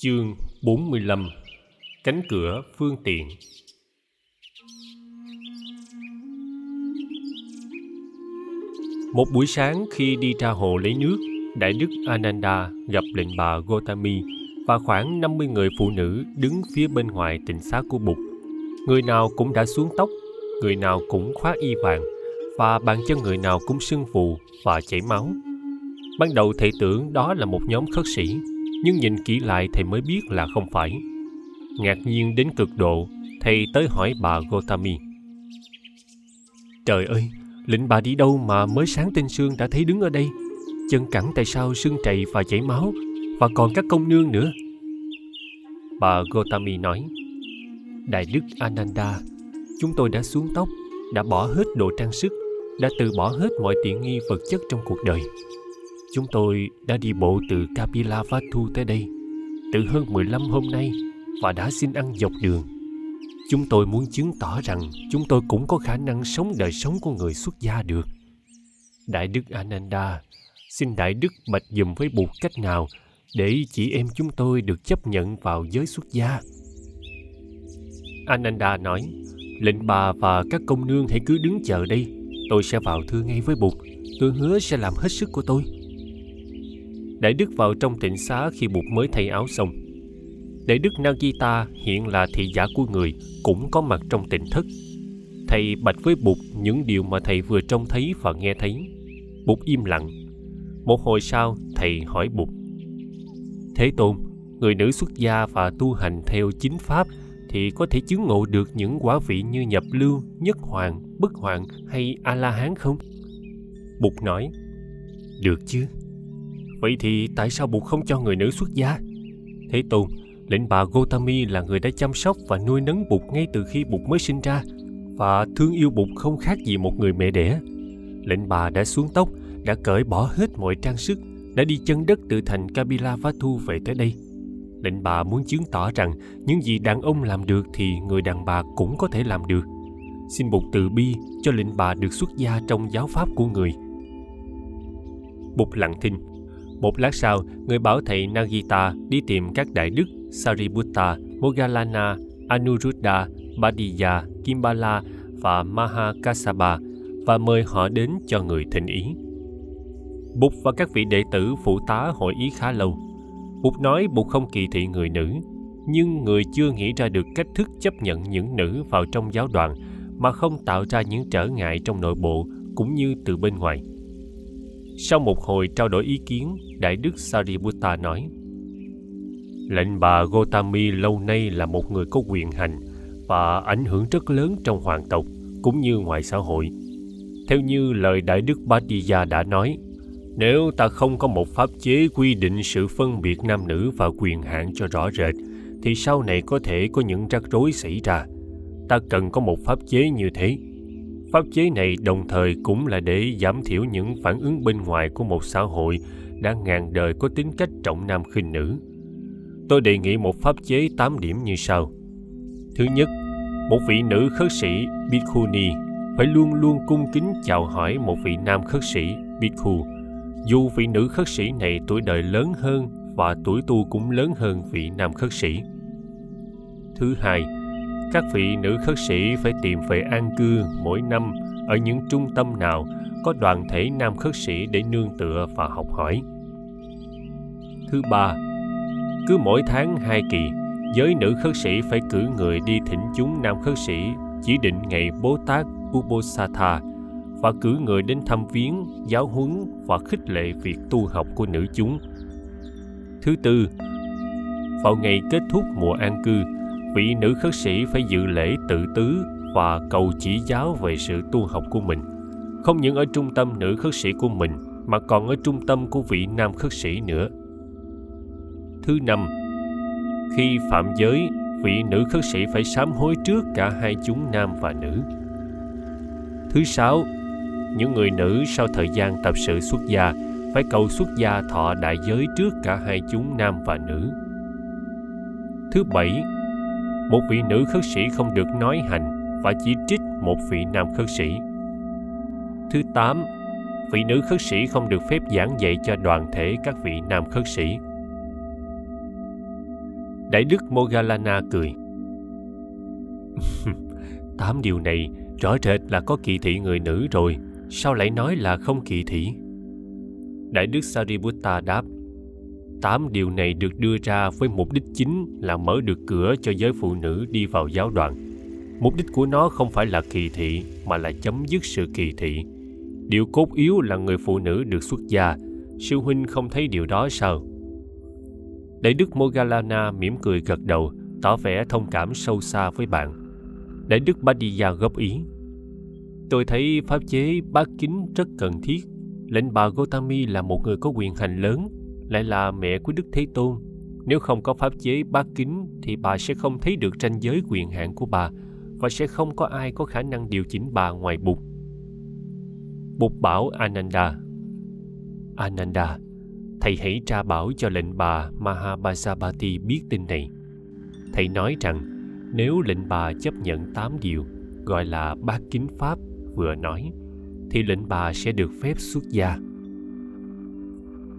Chương 45 Cánh cửa phương tiện Một buổi sáng khi đi ra hồ lấy nước, Đại đức Ananda gặp lệnh bà Gotami và khoảng 50 người phụ nữ đứng phía bên ngoài tịnh xá của Bụt. Người nào cũng đã xuống tóc, người nào cũng khoác y vàng và bàn chân người nào cũng sưng phù và chảy máu. Ban đầu thầy tưởng đó là một nhóm khất sĩ, nhưng nhìn kỹ lại thầy mới biết là không phải. Ngạc nhiên đến cực độ, thầy tới hỏi bà Gotami. Trời ơi, lệnh bà đi đâu mà mới sáng tên sương đã thấy đứng ở đây? Chân cẳng tại sao sưng trầy và chảy máu, và còn các công nương nữa? Bà Gotami nói, Đại đức Ananda, chúng tôi đã xuống tóc, đã bỏ hết đồ trang sức, đã từ bỏ hết mọi tiện nghi vật chất trong cuộc đời. Chúng tôi đã đi bộ từ Kapilavatthu tới đây từ hơn 15 hôm nay và đã xin ăn dọc đường. Chúng tôi muốn chứng tỏ rằng chúng tôi cũng có khả năng sống đời sống của người xuất gia được. Đại đức Ananda, xin Đại đức bạch dùm với buộc cách nào để chị em chúng tôi được chấp nhận vào giới xuất gia. Ananda nói, lệnh bà và các công nương hãy cứ đứng chờ đây. Tôi sẽ vào thưa ngay với Bụt. Tôi hứa sẽ làm hết sức của tôi. Đại Đức vào trong tịnh xá khi Bụt mới thay áo xong. Đại Đức Nagita hiện là thị giả của người cũng có mặt trong tịnh thất. Thầy bạch với Bụt những điều mà thầy vừa trông thấy và nghe thấy. Bụt im lặng. Một hồi sau, thầy hỏi Bụt. Thế Tôn, người nữ xuất gia và tu hành theo chính pháp thì có thể chứng ngộ được những quả vị như nhập lưu, nhất hoàng, bất hoàng hay A-la-hán không? Bụt nói, được chứ. Vậy thì tại sao Bụt không cho người nữ xuất gia? Thế Tôn, lệnh bà Gotami là người đã chăm sóc và nuôi nấng Bụt ngay từ khi Bụt mới sinh ra và thương yêu Bụt không khác gì một người mẹ đẻ. Lệnh bà đã xuống tóc, đã cởi bỏ hết mọi trang sức, đã đi chân đất từ thành Kapilavatthu về tới đây. Lệnh bà muốn chứng tỏ rằng những gì đàn ông làm được thì người đàn bà cũng có thể làm được. Xin Bụt từ bi cho lệnh bà được xuất gia trong giáo pháp của người. Bụt lặng thinh, một lát sau, người bảo thầy Nagita đi tìm các đại đức Sariputta, Moggallana, Anuruddha, Badiya, Kimbala và Mahakasapa và mời họ đến cho người thỉnh ý. Bụt và các vị đệ tử phụ tá hội ý khá lâu. Bụt nói Bụt không kỳ thị người nữ, nhưng người chưa nghĩ ra được cách thức chấp nhận những nữ vào trong giáo đoàn mà không tạo ra những trở ngại trong nội bộ cũng như từ bên ngoài. Sau một hồi trao đổi ý kiến, Đại đức Sariputta nói Lệnh bà Gotami lâu nay là một người có quyền hành và ảnh hưởng rất lớn trong hoàng tộc cũng như ngoài xã hội. Theo như lời Đại đức Bhaddiya đã nói, nếu ta không có một pháp chế quy định sự phân biệt nam nữ và quyền hạn cho rõ rệt, thì sau này có thể có những rắc rối xảy ra. Ta cần có một pháp chế như thế Pháp chế này đồng thời cũng là để giảm thiểu những phản ứng bên ngoài của một xã hội đã ngàn đời có tính cách trọng nam khinh nữ. Tôi đề nghị một pháp chế 8 điểm như sau. Thứ nhất, một vị nữ khất sĩ Bhikkhuni phải luôn luôn cung kính chào hỏi một vị nam khất sĩ Bhikkhu, dù vị nữ khất sĩ này tuổi đời lớn hơn và tuổi tu cũng lớn hơn vị nam khất sĩ. Thứ hai, các vị nữ khất sĩ phải tìm về an cư mỗi năm ở những trung tâm nào có đoàn thể nam khất sĩ để nương tựa và học hỏi. Thứ ba, cứ mỗi tháng hai kỳ, giới nữ khất sĩ phải cử người đi thỉnh chúng nam khất sĩ chỉ định ngày Bố Tát Ubosatha và cử người đến thăm viếng, giáo huấn và khích lệ việc tu học của nữ chúng. Thứ tư, vào ngày kết thúc mùa an cư, vị nữ khất sĩ phải dự lễ tự tứ và cầu chỉ giáo về sự tu học của mình. Không những ở trung tâm nữ khất sĩ của mình, mà còn ở trung tâm của vị nam khất sĩ nữa. Thứ năm, khi phạm giới, vị nữ khất sĩ phải sám hối trước cả hai chúng nam và nữ. Thứ sáu, những người nữ sau thời gian tập sự xuất gia phải cầu xuất gia thọ đại giới trước cả hai chúng nam và nữ. Thứ bảy một vị nữ khất sĩ không được nói hành và chỉ trích một vị nam khất sĩ. Thứ 8. Vị nữ khất sĩ không được phép giảng dạy cho đoàn thể các vị nam khất sĩ. Đại đức Mogalana cười. Tám điều này rõ rệt là có kỳ thị người nữ rồi, sao lại nói là không kỳ thị? Đại đức Sariputta đáp, tám điều này được đưa ra với mục đích chính là mở được cửa cho giới phụ nữ đi vào giáo đoàn. Mục đích của nó không phải là kỳ thị mà là chấm dứt sự kỳ thị. Điều cốt yếu là người phụ nữ được xuất gia. Sư huynh không thấy điều đó sao? Đại đức Mogalana mỉm cười gật đầu, tỏ vẻ thông cảm sâu xa với bạn. Đại đức Badiya góp ý. Tôi thấy pháp chế bát kính rất cần thiết. Lệnh bà Gotami là một người có quyền hành lớn, lại là mẹ của Đức Thế Tôn. Nếu không có pháp chế bát kính thì bà sẽ không thấy được ranh giới quyền hạn của bà và sẽ không có ai có khả năng điều chỉnh bà ngoài Bụt. Bụt bảo Ananda Ananda, thầy hãy tra bảo cho lệnh bà Mahabhasabati biết tin này. Thầy nói rằng nếu lệnh bà chấp nhận tám điều gọi là bát kính pháp vừa nói thì lệnh bà sẽ được phép xuất gia.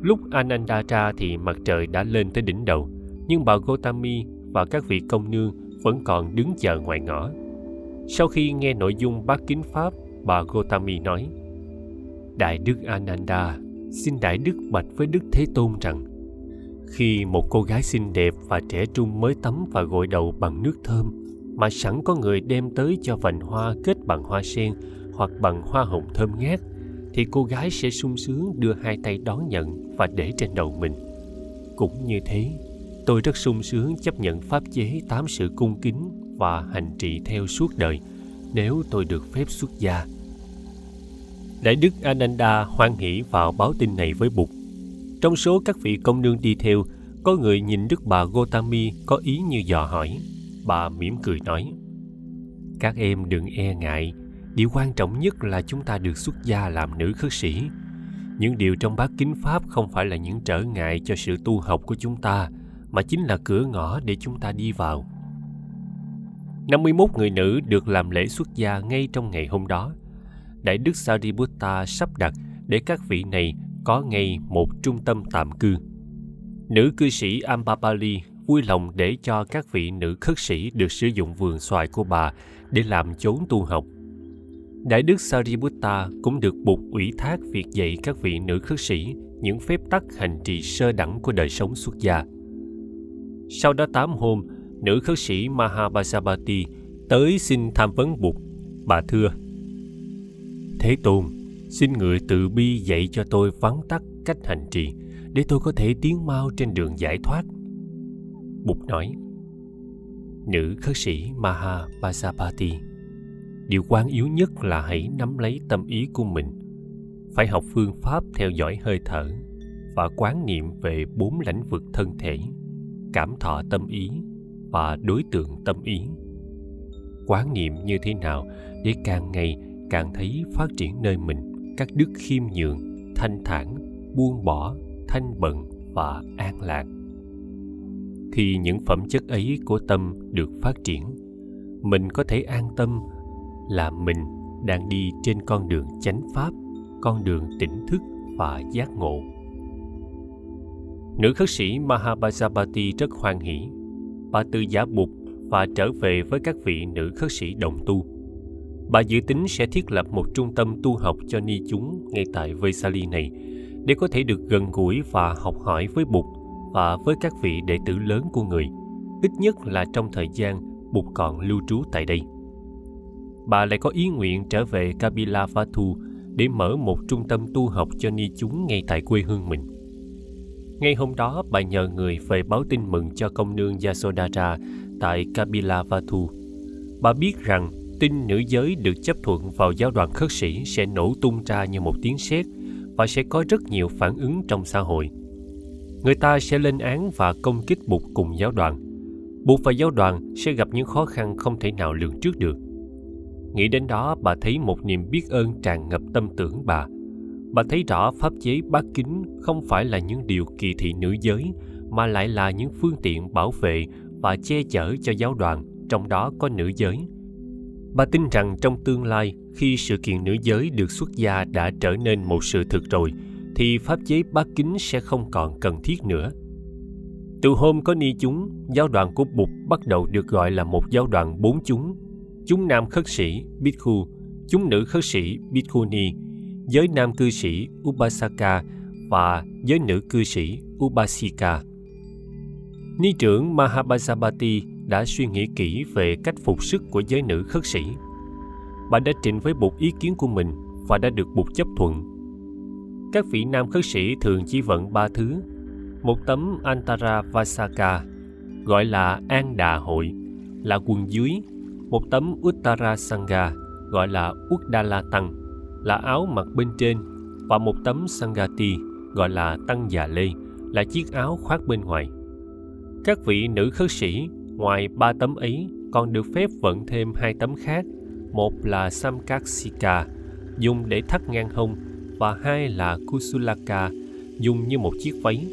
Lúc Ananda ra thì mặt trời đã lên tới đỉnh đầu, nhưng bà Gotami và các vị công nương vẫn còn đứng chờ ngoài ngõ. Sau khi nghe nội dung bát kính pháp, bà Gotami nói: Đại đức Ananda, xin Đại đức bạch với Đức Thế Tôn rằng khi một cô gái xinh đẹp và trẻ trung mới tắm và gội đầu bằng nước thơm mà sẵn có người đem tới cho vành hoa kết bằng hoa sen hoặc bằng hoa hồng thơm ngát thì cô gái sẽ sung sướng đưa hai tay đón nhận và để trên đầu mình. Cũng như thế, tôi rất sung sướng chấp nhận pháp chế tám sự cung kính và hành trì theo suốt đời nếu tôi được phép xuất gia. Đại đức Ananda hoan hỷ vào báo tin này với Bụt. Trong số các vị công nương đi theo, có người nhìn đức bà Gotami có ý như dò hỏi. Bà mỉm cười nói, Các em đừng e ngại, điều quan trọng nhất là chúng ta được xuất gia làm nữ khất sĩ. Những điều trong bát kính Pháp không phải là những trở ngại cho sự tu học của chúng ta, mà chính là cửa ngõ để chúng ta đi vào. 51 người nữ được làm lễ xuất gia ngay trong ngày hôm đó. Đại đức Sariputta sắp đặt để các vị này có ngay một trung tâm tạm cư. Nữ cư sĩ Ambapali vui lòng để cho các vị nữ khất sĩ được sử dụng vườn xoài của bà để làm chốn tu học. Đại đức Sariputta cũng được buộc ủy thác việc dạy các vị nữ khất sĩ những phép tắc hành trì sơ đẳng của đời sống xuất gia. Sau đó tám hôm, nữ khất sĩ Mahabhasabati tới xin tham vấn Bụt. Bà thưa, Thế Tôn, xin người từ bi dạy cho tôi vắn tắt cách hành trì để tôi có thể tiến mau trên đường giải thoát. Bụt nói, Nữ khất sĩ Mahabhasapati, điều quan yếu nhất là hãy nắm lấy tâm ý của mình. Phải học phương pháp theo dõi hơi thở và quán niệm về bốn lãnh vực thân thể, cảm thọ tâm ý và đối tượng tâm ý. Quán niệm như thế nào để càng ngày càng thấy phát triển nơi mình các đức khiêm nhường, thanh thản, buông bỏ, thanh bận và an lạc. Khi những phẩm chất ấy của tâm được phát triển, mình có thể an tâm là mình đang đi trên con đường chánh pháp, con đường tỉnh thức và giác ngộ. Nữ khất sĩ Mahabhasapati rất hoan hỷ. Bà từ giả bục và trở về với các vị nữ khất sĩ đồng tu bà dự tính sẽ thiết lập một trung tâm tu học cho ni chúng ngay tại Vesali này để có thể được gần gũi và học hỏi với bục và với các vị đệ tử lớn của người, ít nhất là trong thời gian bục còn lưu trú tại đây. Bà lại có ý nguyện trở về Kabila Fatu để mở một trung tâm tu học cho ni chúng ngay tại quê hương mình. Ngay hôm đó, bà nhờ người về báo tin mừng cho công nương Yasodhara tại Kabila Vathu. Bà biết rằng tin nữ giới được chấp thuận vào giáo đoàn khất sĩ sẽ nổ tung ra như một tiếng sét và sẽ có rất nhiều phản ứng trong xã hội. Người ta sẽ lên án và công kích Bụt cùng giáo đoàn. Bụt và giáo đoàn sẽ gặp những khó khăn không thể nào lường trước được. Nghĩ đến đó, bà thấy một niềm biết ơn tràn ngập tâm tưởng bà. Bà thấy rõ pháp chế bát kính không phải là những điều kỳ thị nữ giới, mà lại là những phương tiện bảo vệ và che chở cho giáo đoàn, trong đó có nữ giới – Bà tin rằng trong tương lai, khi sự kiện nữ giới được xuất gia đã trở nên một sự thực rồi, thì pháp chế bát kính sẽ không còn cần thiết nữa. Từ hôm có ni chúng, giáo đoàn của Bụt bắt đầu được gọi là một giáo đoàn bốn chúng. Chúng nam khất sĩ, Bhikkhu, chúng nữ khất sĩ, Bhikkhuni, giới nam cư sĩ, Upasaka và giới nữ cư sĩ, Upasika. Ni trưởng Mahabhasabati đã suy nghĩ kỹ về cách phục sức của giới nữ khất sĩ. Bà đã trình với Bụt ý kiến của mình và đã được Bụt chấp thuận. Các vị nam khất sĩ thường chỉ vận ba thứ. Một tấm Antara Vasaka, gọi là An Đà Hội, là quần dưới. Một tấm Uttara Sangha, gọi là Uddala Tăng, là áo mặc bên trên. Và một tấm Sangati, gọi là Tăng già lê, là chiếc áo khoác bên ngoài. Các vị nữ khất sĩ, ngoài ba tấm ấy, còn được phép vận thêm hai tấm khác. Một là Samkaksika, dùng để thắt ngang hông, và hai là Kusulaka, dùng như một chiếc váy.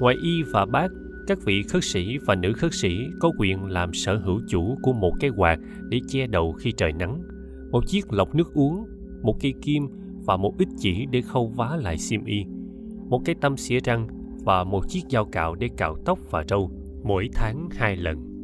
Ngoài y và bát, các vị khất sĩ và nữ khất sĩ có quyền làm sở hữu chủ của một cái quạt để che đầu khi trời nắng, một chiếc lọc nước uống, một cây kim và một ít chỉ để khâu vá lại xiêm y, một cái tăm xỉa răng và một chiếc dao cạo để cạo tóc và râu mỗi tháng hai lần.